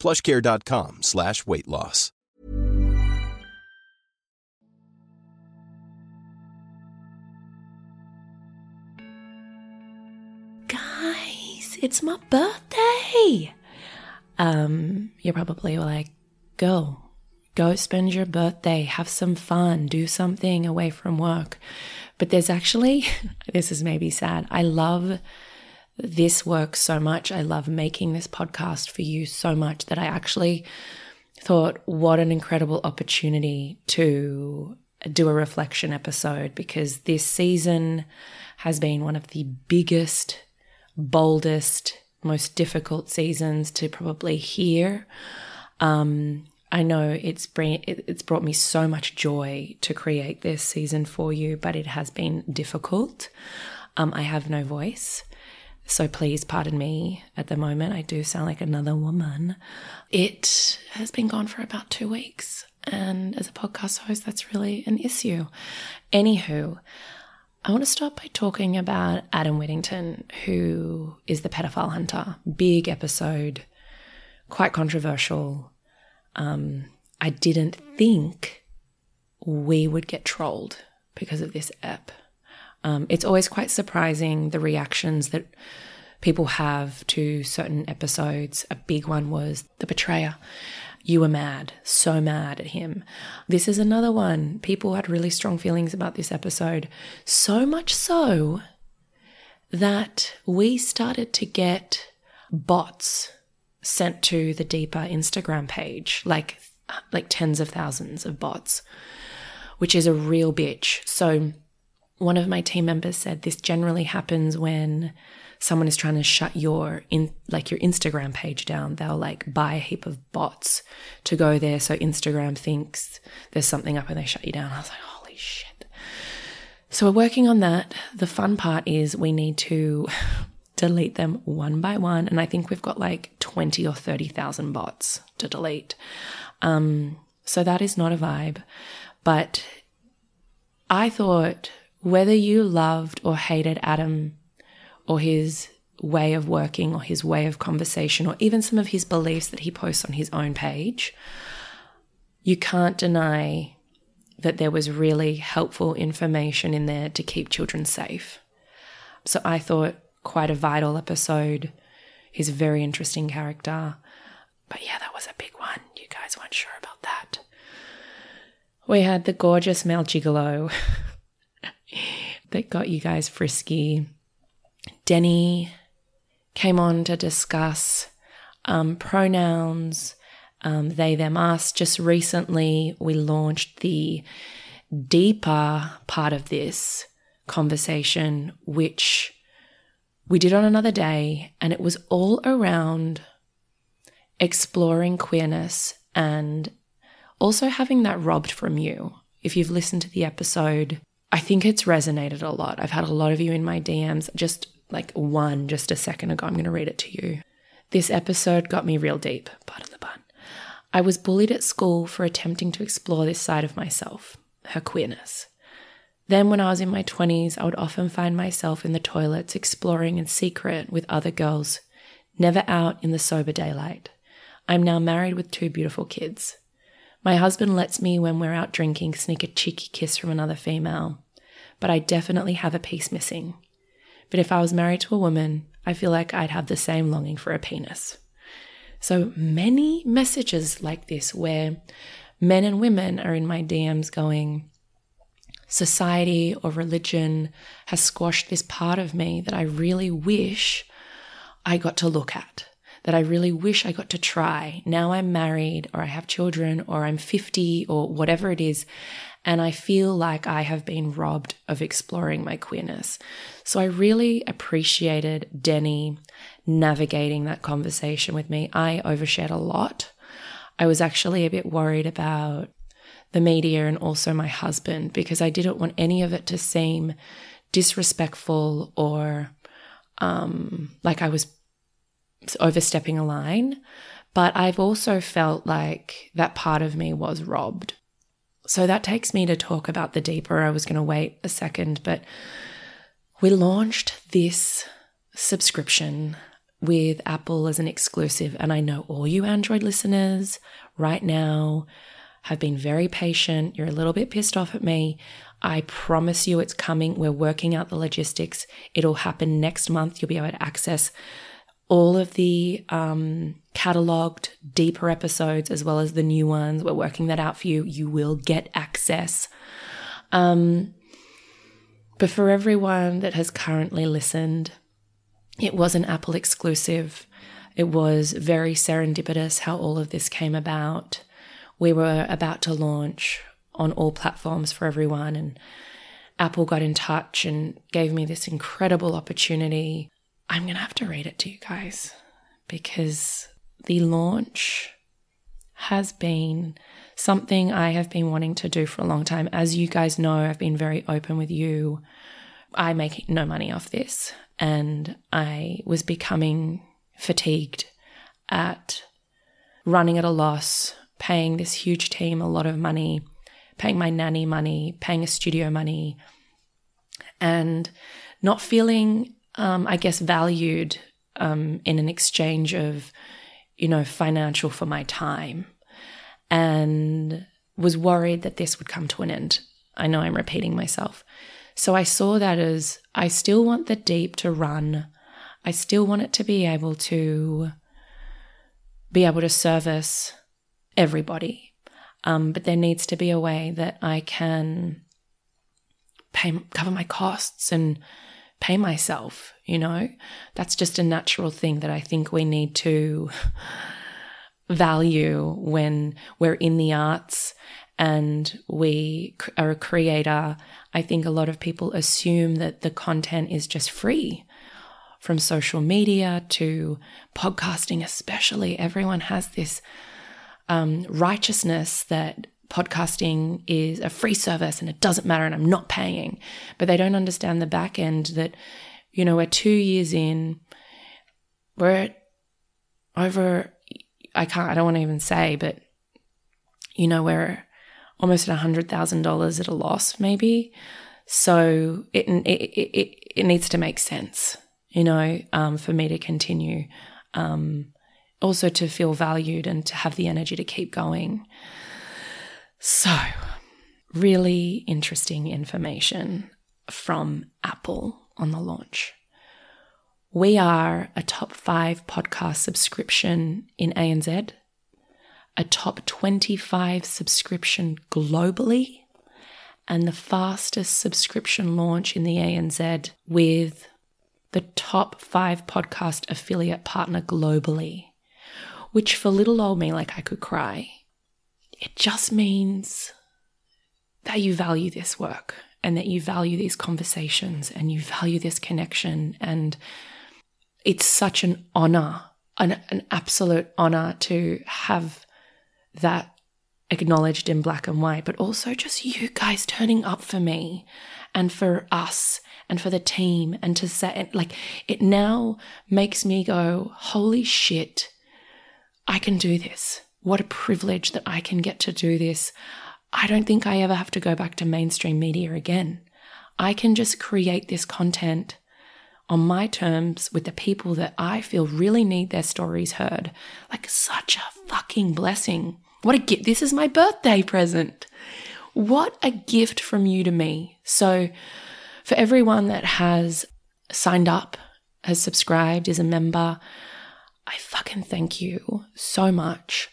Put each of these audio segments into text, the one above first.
plushcare.com slash weight loss. Guys, it's my birthday. Um, you're probably like, go, go spend your birthday, have some fun, do something away from work. But there's actually, this is maybe sad. I love this work so much. I love making this podcast for you so much that I actually thought, what an incredible opportunity to do a reflection episode because this season has been one of the biggest, boldest, most difficult seasons to probably hear. Um, I know it's bring, it's brought me so much joy to create this season for you, but it has been difficult. Um, I have no voice. So please pardon me at the moment. I do sound like another woman. It has been gone for about two weeks. And as a podcast host, that's really an issue. Anywho, I want to start by talking about Adam Whittington, who is the pedophile hunter. Big episode, quite controversial. Um, I didn't think we would get trolled because of this app. Um, it's always quite surprising the reactions that people have to certain episodes. A big one was The Betrayer. You were mad, so mad at him. This is another one. People had really strong feelings about this episode, so much so that we started to get bots sent to the deeper Instagram page, like like tens of thousands of bots, which is a real bitch. So one of my team members said this generally happens when someone is trying to shut your in like your Instagram page down. They'll like buy a heap of bots to go there so Instagram thinks there's something up and they shut you down. I was like, holy shit. So we're working on that. The fun part is we need to delete them one by one. And I think we've got like 20 or 30,000 bots to delete. Um, so that is not a vibe. But I thought whether you loved or hated Adam or his way of working or his way of conversation or even some of his beliefs that he posts on his own page, you can't deny that there was really helpful information in there to keep children safe. So I thought quite a vital episode. He's a very interesting character. But yeah, that was a big one. You guys weren't sure about that. We had the gorgeous male gigolo that got you guys frisky. Denny came on to discuss um, pronouns, um, they, them, us. Just recently, we launched the deeper part of this conversation, which we did on another day, and it was all around exploring queerness and also having that robbed from you. If you've listened to the episode, I think it's resonated a lot. I've had a lot of you in my DMs, just like one just a second ago. I'm going to read it to you. This episode got me real deep, part of the bun. I was bullied at school for attempting to explore this side of myself, her queerness. Then, when I was in my 20s, I would often find myself in the toilets exploring in secret with other girls, never out in the sober daylight. I'm now married with two beautiful kids. My husband lets me, when we're out drinking, sneak a cheeky kiss from another female, but I definitely have a piece missing. But if I was married to a woman, I feel like I'd have the same longing for a penis. So many messages like this where men and women are in my DMs going, society or religion has squashed this part of me that I really wish I got to look at, that I really wish I got to try. Now I'm married or I have children or I'm 50 or whatever it is. And I feel like I have been robbed of exploring my queerness. So I really appreciated Denny navigating that conversation with me. I overshared a lot. I was actually a bit worried about the media and also my husband because I didn't want any of it to seem disrespectful or um, like I was overstepping a line. But I've also felt like that part of me was robbed. So that takes me to talk about the deeper. I was going to wait a second, but we launched this subscription with Apple as an exclusive. And I know all you Android listeners right now have been very patient. You're a little bit pissed off at me. I promise you it's coming. We're working out the logistics. It'll happen next month. You'll be able to access all of the um, cataloged deeper episodes as well as the new ones. We're working that out for you. You will get access. Um, but for everyone that has currently listened, it was an Apple exclusive. It was very serendipitous how all of this came about. We were about to launch on all platforms for everyone, and Apple got in touch and gave me this incredible opportunity I'm going to have to read it to you guys because the launch has been something I have been wanting to do for a long time. As you guys know, I've been very open with you. I make no money off this, and I was becoming fatigued at running at a loss, paying this huge team a lot of money, paying my nanny money, paying a studio money, and not feeling um, I guess, valued um, in an exchange of, you know, financial for my time, and was worried that this would come to an end. I know I'm repeating myself. So I saw that as I still want the deep to run. I still want it to be able to be able to service everybody. Um, but there needs to be a way that I can pay cover my costs and pay myself, you know? That's just a natural thing that I think we need to value when we're in the arts and we are a creator. I think a lot of people assume that the content is just free from social media to podcasting, especially. Everyone has this um, righteousness that podcasting is a free service and it doesn't matter and I'm not paying. But they don't understand the back end that, you know, we're two years in, we're over, I can't, I don't want to even say, but, you know, we're almost at $100,000 at a loss, maybe. So it, it, it, it, needs to make sense, you know, um, for me to continue. Um, also to feel valued and to have the energy to keep going. So, really interesting information from Apple on the launch. We are a top five podcast subscription in ANZ, a top 25 subscription globally, and the fastest subscription launch in the ANZ with the top five podcast affiliate partner globally, which for little old me, like I could cry it just means that you value this work and that you value these conversations and you value this connection. And it's such an honor, an, an absolute honor to have that acknowledged in black and white, but also just you guys turning up for me and for us and for the team and to say, like, it now makes me go, holy shit, I can do this. What a privilege that I can get to do this. I don't think I ever have to go back to mainstream media again. I can just create this content on my terms with the people that I feel really need their stories heard. Like such a fucking blessing. What a gift. This is my birthday present. What a gift from you to me. So, for everyone that has signed up, has subscribed, is a member, I fucking thank you so much.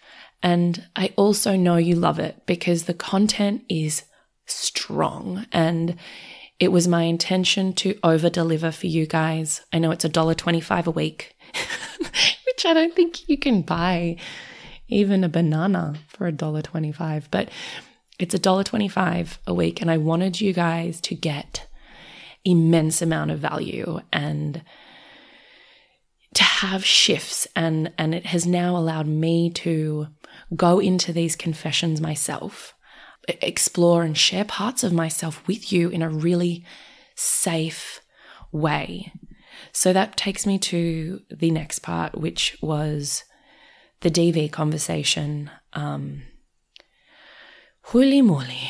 And I also know you love it because the content is strong. And it was my intention to over deliver for you guys. I know it's a dollar twenty-five a week, which I don't think you can buy even a banana for a dollar twenty-five, but it's a dollar twenty-five a week, and I wanted you guys to get immense amount of value and to have shifts. And and it has now allowed me to go into these confessions myself explore and share parts of myself with you in a really safe way. So that takes me to the next part, which was the DV conversation. Um, holy moly.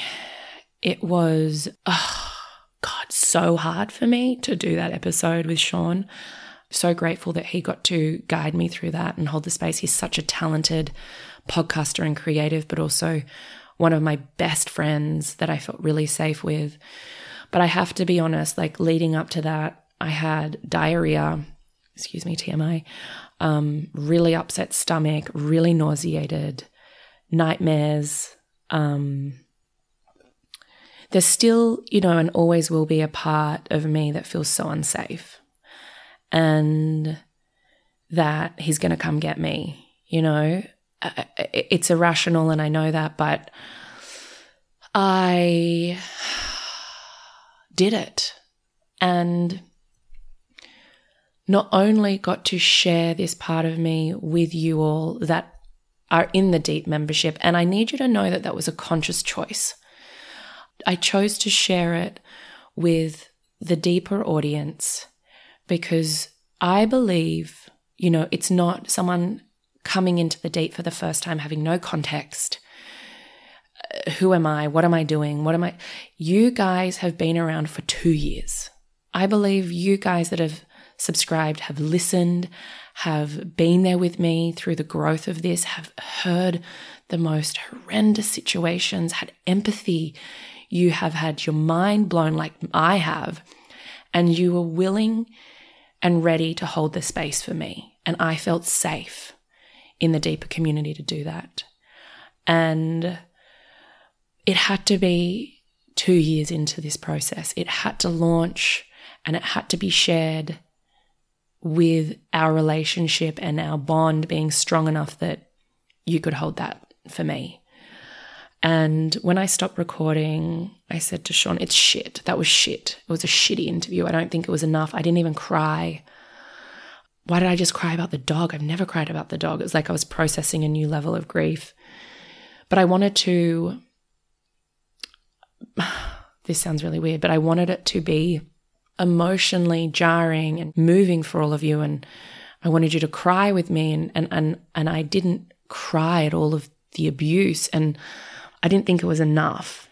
It was, oh, God, so hard for me to do that episode with Sean. So grateful that he got to guide me through that and hold the space. He's such a talented podcaster and creative, but also one of my best friends that I felt really safe with. But I have to be honest, like leading up to that, I had diarrhea, excuse me, TMI, um, really upset stomach, really nauseated, nightmares. Um, there's still, you know, and always will be a part of me that feels so unsafe. And that he's going to come get me, you know? It's irrational and I know that, but I did it. And not only got to share this part of me with you all that are in the deep membership, and I need you to know that that was a conscious choice. I chose to share it with the deeper audience because I believe, you know, it's not someone coming into the date for the first time, having no context. Uh, who am I? What am I doing? What am I? You guys have been around for two years. I believe you guys that have subscribed have listened, have been there with me through the growth of this, have heard the most horrendous situations, had empathy. You have had your mind blown like I have, and you were willing and ready to hold the space for me. And I felt safe in the deeper community to do that. And it had to be two years into this process. It had to launch and it had to be shared with our relationship and our bond being strong enough that you could hold that for me. And when I stopped recording, I said to Sean, it's shit. That was shit. It was a shitty interview. I don't think it was enough. I didn't even cry why did I just cry about the dog? I've never cried about the dog. It was like I was processing a new level of grief. But I wanted to, this sounds really weird, but I wanted it to be emotionally jarring and moving for all of you. And I wanted you to cry with me. And, and, and, and I didn't cry at all of the abuse. And I didn't think it was enough.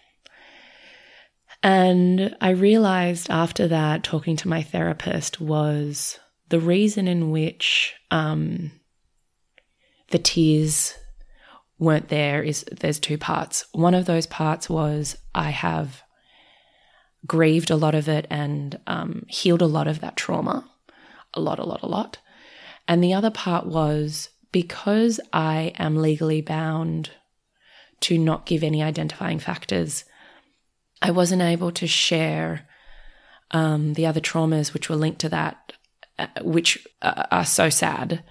And I realized after that, talking to my therapist was the reason in which um, the tears weren't there is there's two parts. One of those parts was I have grieved a lot of it and um, healed a lot of that trauma, a lot, a lot, a lot. And the other part was because I am legally bound to not give any identifying factors, I wasn't able to share um, the other traumas which were linked to that which uh, are so sad.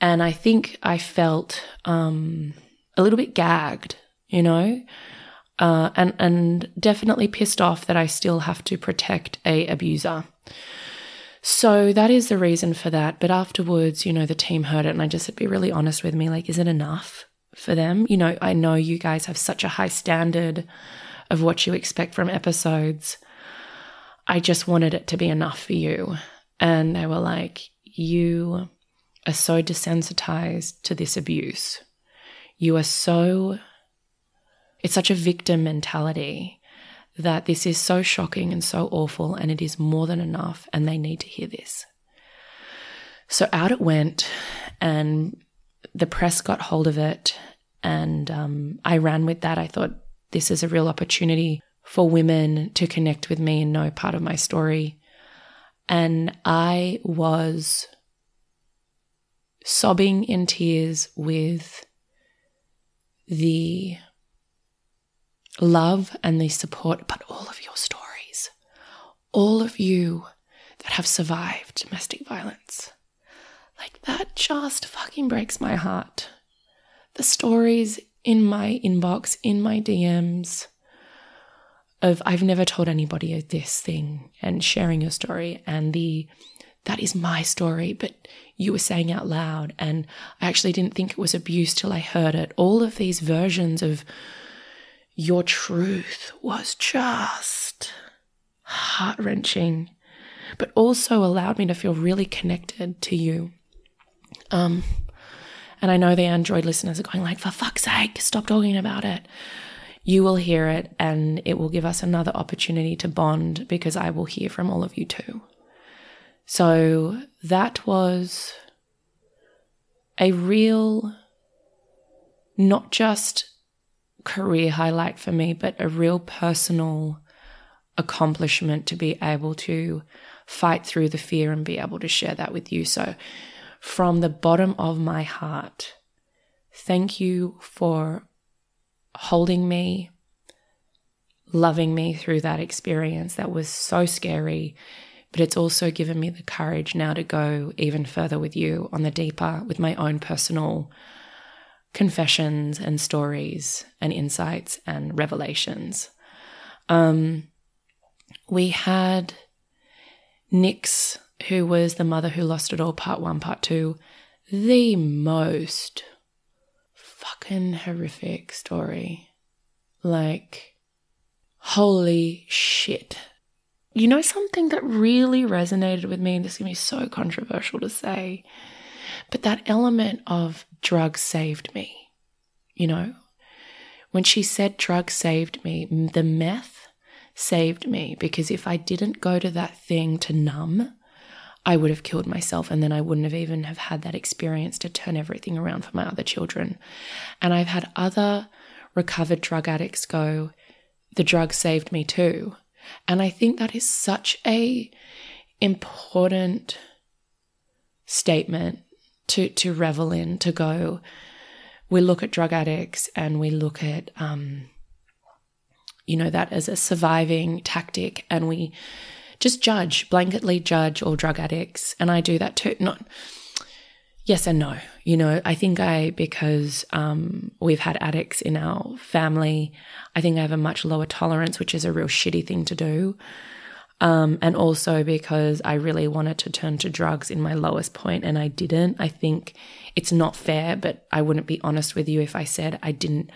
And I think I felt um, a little bit gagged, you know, uh, and and definitely pissed off that I still have to protect a abuser. So that is the reason for that. But afterwards, you know, the team heard it, and I just said, "Be really honest with me. Like, is it enough for them? You know, I know you guys have such a high standard of what you expect from episodes. I just wanted it to be enough for you." And they were like, You are so desensitized to this abuse. You are so, it's such a victim mentality that this is so shocking and so awful, and it is more than enough, and they need to hear this. So out it went, and the press got hold of it, and um, I ran with that. I thought this is a real opportunity for women to connect with me and know part of my story. And I was sobbing in tears with the love and the support, but all of your stories, all of you that have survived domestic violence. Like that just fucking breaks my heart. The stories in my inbox, in my DMs of I've never told anybody this thing and sharing your story and the that is my story, but you were saying out loud and I actually didn't think it was abuse till I heard it. All of these versions of your truth was just heart wrenching, but also allowed me to feel really connected to you. Um, and I know the Android listeners are going like, for fuck's sake, stop talking about it. You will hear it and it will give us another opportunity to bond because I will hear from all of you too. So that was a real, not just career highlight for me, but a real personal accomplishment to be able to fight through the fear and be able to share that with you. So from the bottom of my heart, thank you for holding me, loving me through that experience that was so scary. But it's also given me the courage now to go even further with you on the deeper, with my own personal confessions and stories and insights and revelations. Um, we had Nix who was the mother who lost it all, part one, part two, the most fucking horrific story. Like, holy shit. You know, something that really resonated with me, and this is going to be so controversial to say, but that element of drugs saved me. You know, when she said drugs saved me, the meth saved me because if I didn't go to that thing to numb, I would have killed myself and then I wouldn't have even have had that experience to turn everything around for my other children. And I've had other recovered drug addicts go, the drug saved me too. And I think that is such a important statement to to revel in, to go, we look at drug addicts and we look at um, you know, that as a surviving tactic and we just judge, blanketly judge all drug addicts. And I do that too. Not yes and no. You know, I think I, because um, we've had addicts in our family, I think I have a much lower tolerance, which is a real shitty thing to do. Um, and also because I really wanted to turn to drugs in my lowest point and I didn't. I think it's not fair, but I wouldn't be honest with you if I said I didn't.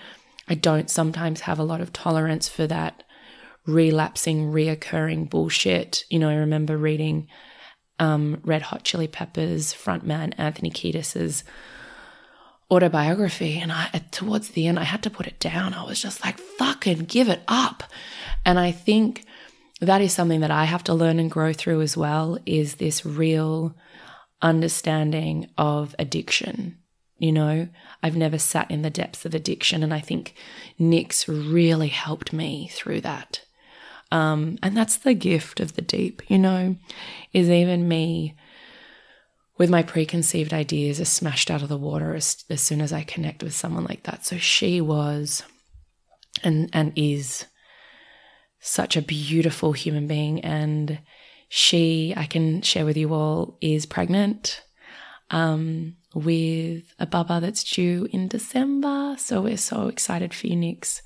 I don't sometimes have a lot of tolerance for that relapsing, reoccurring bullshit. You know, I remember reading um, Red Hot Chili Peppers frontman Anthony Kiedis's autobiography, and I towards the end I had to put it down. I was just like, "Fucking give it up," and I think that is something that I have to learn and grow through as well. Is this real understanding of addiction? You know, I've never sat in the depths of addiction, and I think Nix really helped me through that. Um, and that's the gift of the deep, you know, is even me with my preconceived ideas are smashed out of the water as, as soon as I connect with someone like that. So she was and and is such a beautiful human being and she I can share with you all is pregnant um, with a baba that's due in December. So we're so excited for you, Nix.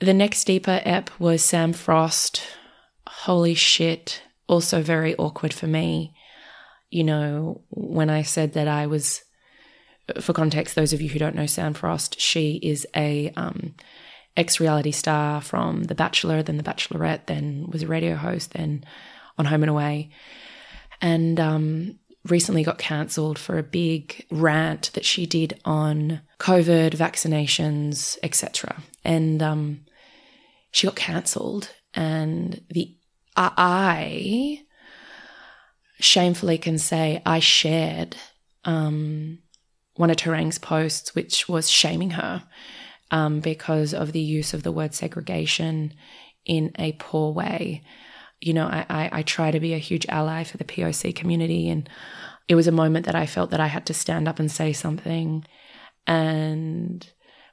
The next deeper ep was Sam Frost. Holy shit. Also very awkward for me. You know, when I said that I was, for context, those of you who don't know Sam Frost, she is a um, ex reality star from The Bachelor, then The Bachelorette, then was a radio host, then on Home and Away. And um, recently got cancelled for a big rant that she did on COVID, vaccinations, etc. And um, she got cancelled, and the I shamefully can say I shared um, one of Tarang's posts, which was shaming her um, because of the use of the word segregation in a poor way. You know, I, I, I try to be a huge ally for the POC community, and it was a moment that I felt that I had to stand up and say something. And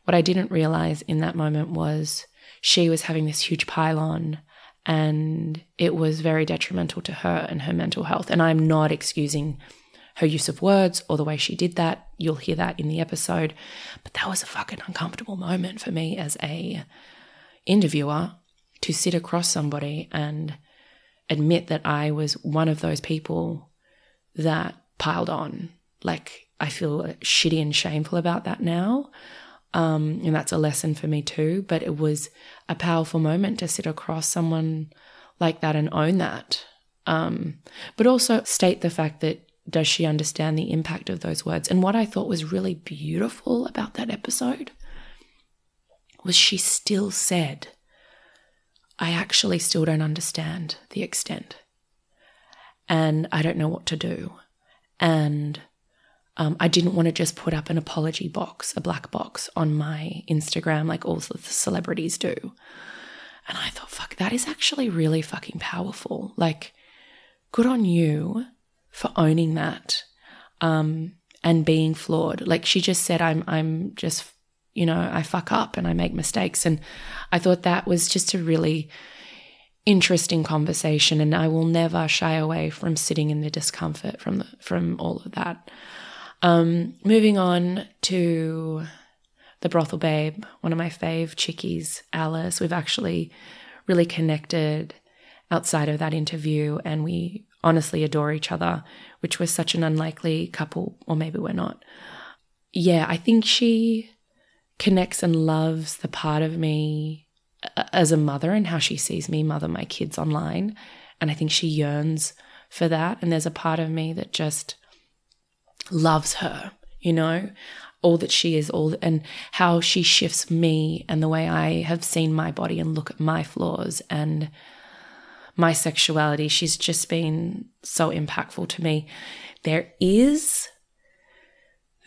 what I didn't realize in that moment was she was having this huge pile-on and it was very detrimental to her and her mental health. And I'm not excusing her use of words or the way she did that. You'll hear that in the episode. But that was a fucking uncomfortable moment for me as a interviewer to sit across somebody and admit that I was one of those people that piled on. Like I feel shitty and shameful about that now. Um, and that's a lesson for me too. But it was a powerful moment to sit across someone like that and own that. Um, but also state the fact that does she understand the impact of those words? And what I thought was really beautiful about that episode was she still said, I actually still don't understand the extent. And I don't know what to do. And um, I didn't want to just put up an apology box, a black box on my Instagram like all the celebrities do. And I thought, fuck, that is actually really fucking powerful. Like, good on you for owning that um, and being flawed. Like she just said, I'm, I'm just, you know, I fuck up and I make mistakes. And I thought that was just a really interesting conversation. And I will never shy away from sitting in the discomfort from the, from all of that. Um, moving on to the brothel babe, one of my fave chickies, Alice. We've actually really connected outside of that interview and we honestly adore each other, which was such an unlikely couple, or maybe we're not. Yeah, I think she connects and loves the part of me uh, as a mother and how she sees me mother my kids online. And I think she yearns for that. And there's a part of me that just loves her, you know, all that she is, all and how she shifts me and the way I have seen my body and look at my flaws and my sexuality. She's just been so impactful to me. There is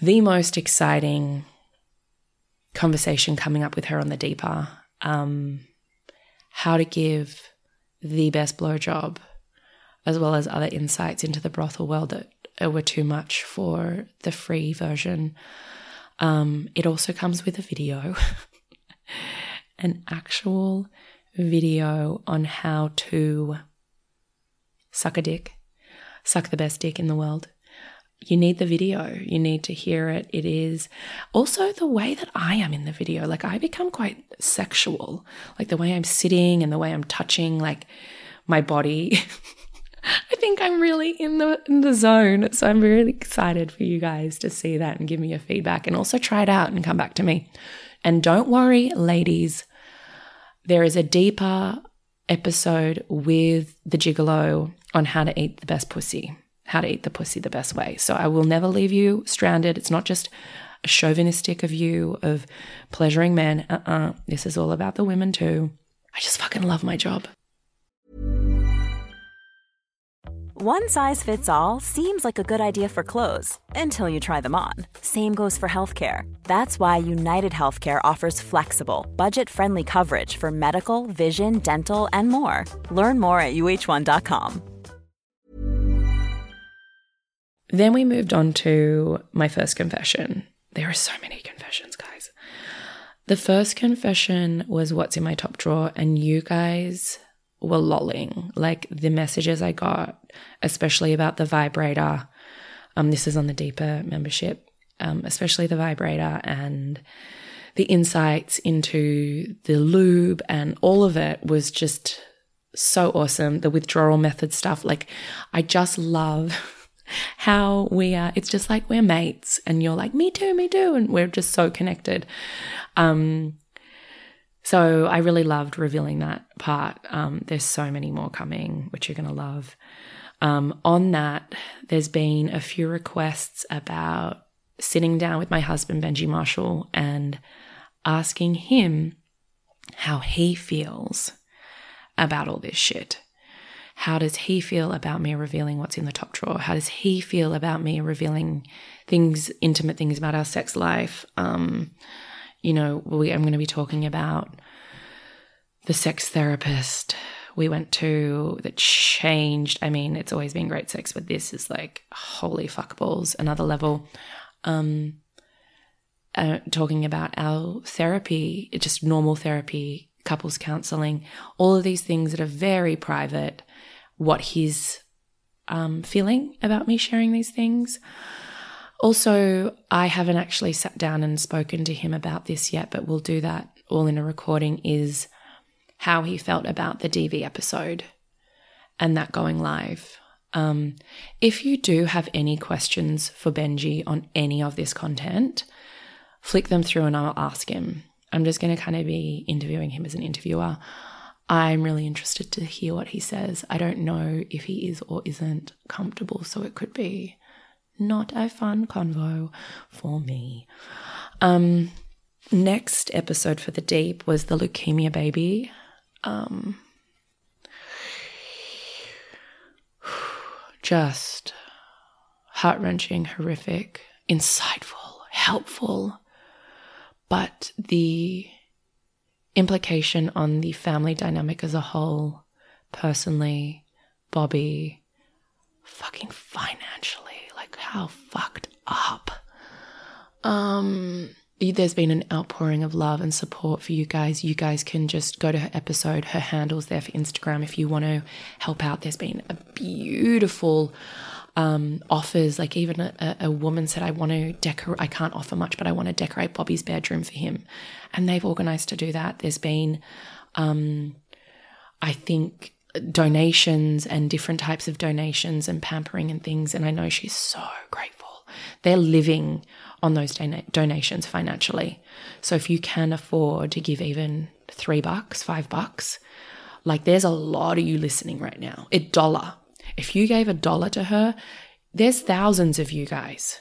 the most exciting conversation coming up with her on the deeper. Um, how to give the best blowjob, as well as other insights into the brothel world that were too much for the free version. Um, it also comes with a video, an actual video on how to suck a dick, suck the best dick in the world. You need the video. You need to hear it. It is also the way that I am in the video. Like, I become quite sexual, like the way I'm sitting and the way I'm touching, like my body. I think I'm really in the in the zone. So I'm really excited for you guys to see that and give me your feedback and also try it out and come back to me. And don't worry, ladies, there is a deeper episode with the gigolo on how to eat the best pussy, how to eat the pussy the best way. So I will never leave you stranded. It's not just a chauvinistic of you of pleasuring men. Uh-uh. This is all about the women too. I just fucking love my job. One size fits all seems like a good idea for clothes until you try them on. Same goes for healthcare. That's why United Healthcare offers flexible, budget friendly coverage for medical, vision, dental, and more. Learn more at uh1.com. Then we moved on to my first confession. There are so many confessions, guys. The first confession was what's in my top drawer, and you guys were lolling. Like the messages I got, especially about the vibrator. Um, this is on the deeper membership, um, especially the vibrator and the insights into the lube and all of it was just so awesome. The withdrawal method stuff. Like, I just love how we are. It's just like we're mates, and you're like, me too, me too. And we're just so connected. Um, so I really loved revealing that part. Um, there's so many more coming, which you're going to love. Um, on that, there's been a few requests about sitting down with my husband, Benji Marshall, and asking him how he feels about all this shit. How does he feel about me revealing what's in the top drawer? How does he feel about me revealing things, intimate things about our sex life? Um, you know, we, I'm going to be talking about the sex therapist, we went to that changed. I mean, it's always been great sex, but this is like holy fuck balls, another level. Um, uh, talking about our therapy, just normal therapy, couples counseling, all of these things that are very private. What he's um, feeling about me sharing these things. Also, I haven't actually sat down and spoken to him about this yet, but we'll do that all in a recording. Is how he felt about the DV episode and that going live. Um, if you do have any questions for Benji on any of this content, flick them through and I'll ask him. I'm just going to kind of be interviewing him as an interviewer. I'm really interested to hear what he says. I don't know if he is or isn't comfortable, so it could be not a fun convo for me. Um, next episode for the deep was the leukemia baby. Um, just heart wrenching, horrific, insightful, helpful. But the implication on the family dynamic as a whole, personally, Bobby, fucking financially, like how fucked up. Um, there's been an outpouring of love and support for you guys. You guys can just go to her episode. Her handle's there for Instagram if you want to help out. There's been a beautiful um, offers. Like even a, a woman said, I want to decorate, I can't offer much, but I want to decorate Bobby's bedroom for him. And they've organized to do that. There's been, um, I think, donations and different types of donations and pampering and things. And I know she's so grateful. They're living on those don- donations financially. So if you can afford to give even three bucks, five bucks, like there's a lot of you listening right now. A dollar. If you gave a dollar to her, there's thousands of you guys.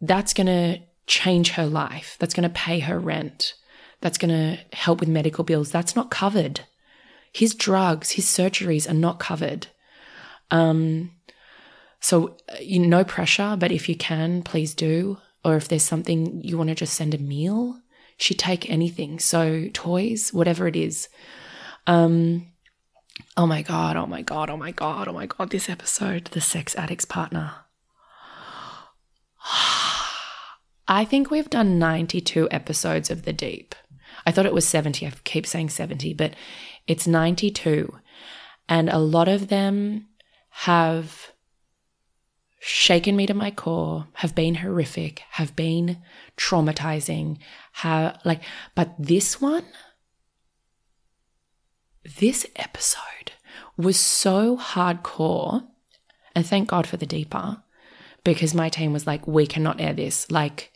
That's going to change her life. That's going to pay her rent. That's going to help with medical bills. That's not covered. His drugs, his surgeries are not covered. Um, so, uh, you no pressure, but if you can, please do. Or if there's something you want to just send a meal, she'd take anything. So, toys, whatever it is. Um, oh my God, oh my God, oh my God, oh my God, this episode, The Sex Addict's Partner. I think we've done 92 episodes of The Deep. I thought it was 70. I keep saying 70, but it's 92. And a lot of them have shaken me to my core, have been horrific, have been traumatizing, have like, but this one, this episode was so hardcore. And thank God for the deeper because my team was like, we cannot air this. Like,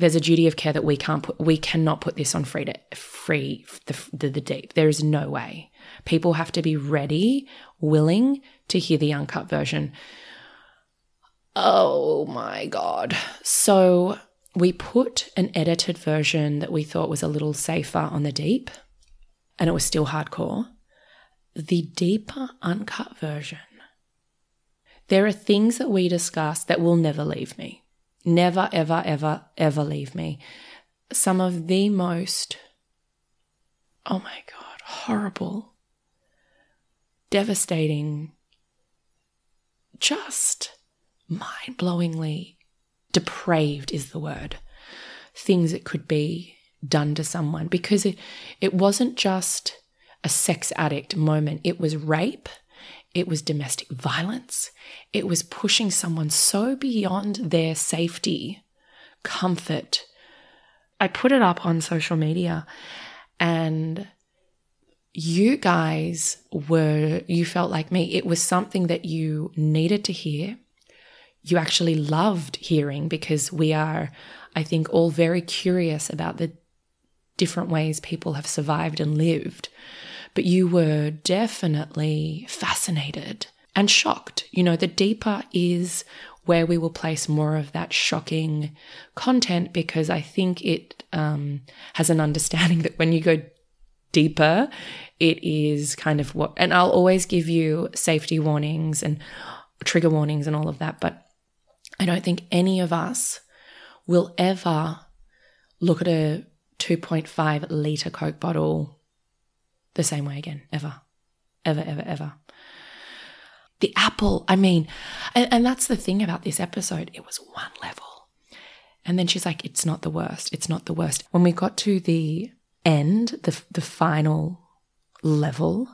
there's a duty of care that we can't put, we cannot put this on free to free the, the, the deep. There is no way. People have to be ready, willing to hear the uncut version. Oh my God. So we put an edited version that we thought was a little safer on the deep, and it was still hardcore. The deeper uncut version. There are things that we discuss that will never leave me. Never, ever, ever, ever leave me. Some of the most, oh my God, horrible, devastating just mind blowingly depraved is the word. Things that could be done to someone because it, it wasn't just a sex addict moment, it was rape, it was domestic violence, it was pushing someone so beyond their safety, comfort. I put it up on social media and you guys were, you felt like me. It was something that you needed to hear. You actually loved hearing because we are, I think, all very curious about the different ways people have survived and lived. But you were definitely fascinated and shocked. You know, the deeper is where we will place more of that shocking content because I think it um, has an understanding that when you go deeper, it is kind of what, and I'll always give you safety warnings and trigger warnings and all of that. But I don't think any of us will ever look at a 2.5 liter Coke bottle the same way again, ever, ever, ever, ever. The apple, I mean, and, and that's the thing about this episode, it was one level. And then she's like, it's not the worst. It's not the worst. When we got to the end, the, the final level,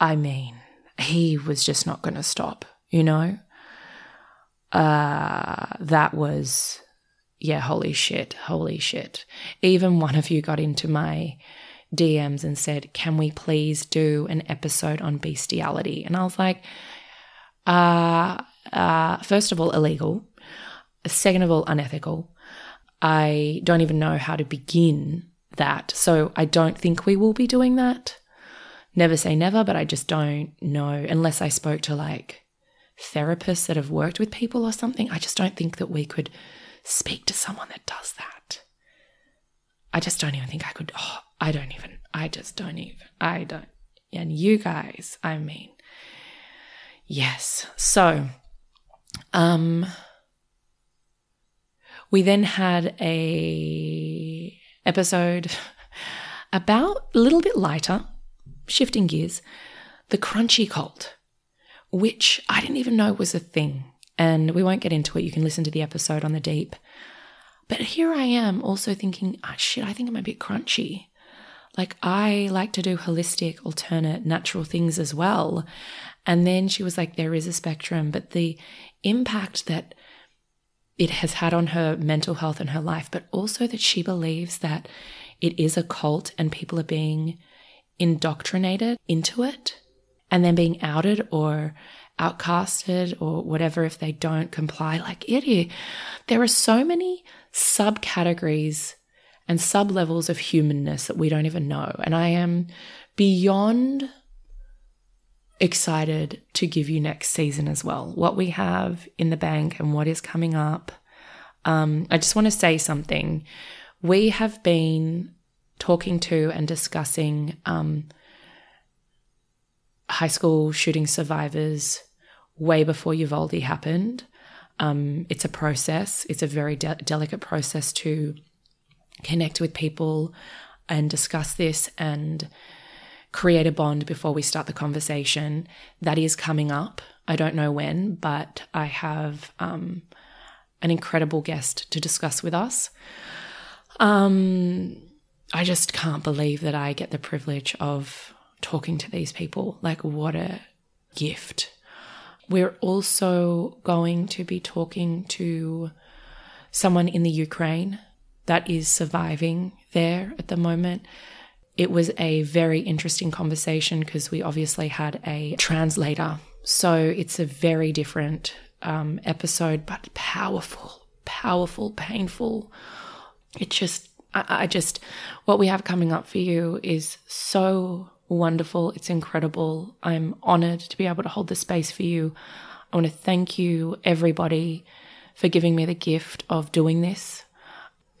I mean, he was just not going to stop, you know? Uh, that was, yeah, holy shit, holy shit. Even one of you got into my DMs and said, can we please do an episode on bestiality? And I was like, uh, uh, first of all, illegal. Second of all, unethical. I don't even know how to begin that. So I don't think we will be doing that. Never say never, but I just don't know unless I spoke to like therapists that have worked with people or something. I just don't think that we could speak to someone that does that. I just don't even think I could. Oh, I don't even. I just don't even. I don't. And you guys, I mean, yes. So, um, we then had a episode about a little bit lighter, shifting gears, the crunchy cult, which I didn't even know was a thing. And we won't get into it. You can listen to the episode on the deep. But here I am also thinking, oh, shit, I think I'm a bit crunchy. Like, I like to do holistic, alternate, natural things as well. And then she was like, there is a spectrum, but the impact that it has had on her mental health and her life, but also that she believes that it is a cult and people are being indoctrinated into it and then being outed or outcasted or whatever if they don't comply. Like it, there are so many subcategories and sub levels of humanness that we don't even know. And I am beyond excited to give you next season as well. What we have in the bank and what is coming up. Um, I just want to say something. We have been talking to and discussing um, high school shooting survivors way before Uvalde happened. Um, it's a process, it's a very de- delicate process to connect with people and discuss this and create a bond before we start the conversation. That is coming up. I don't know when, but I have um, an incredible guest to discuss with us. Um, I just can't believe that I get the privilege of talking to these people. Like, what a gift. We're also going to be talking to someone in the Ukraine that is surviving there at the moment. It was a very interesting conversation because we obviously had a translator. So it's a very different um, episode, but powerful, powerful, painful. It just, I, I just, what we have coming up for you is so wonderful. It's incredible. I'm honored to be able to hold the space for you. I want to thank you, everybody, for giving me the gift of doing this.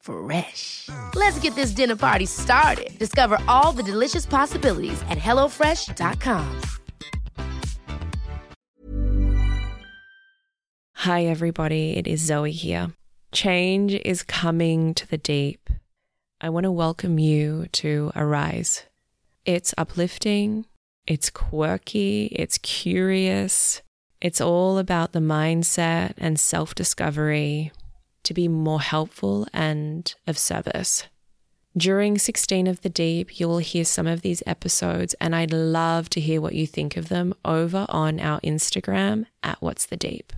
Fresh. Let's get this dinner party started. Discover all the delicious possibilities at HelloFresh.com. Hi, everybody. It is Zoe here. Change is coming to the deep. I want to welcome you to Arise. It's uplifting, it's quirky, it's curious. It's all about the mindset and self discovery to be more helpful and of service. During 16 of the Deep, you will hear some of these episodes, and I'd love to hear what you think of them over on our Instagram at What's the Deep.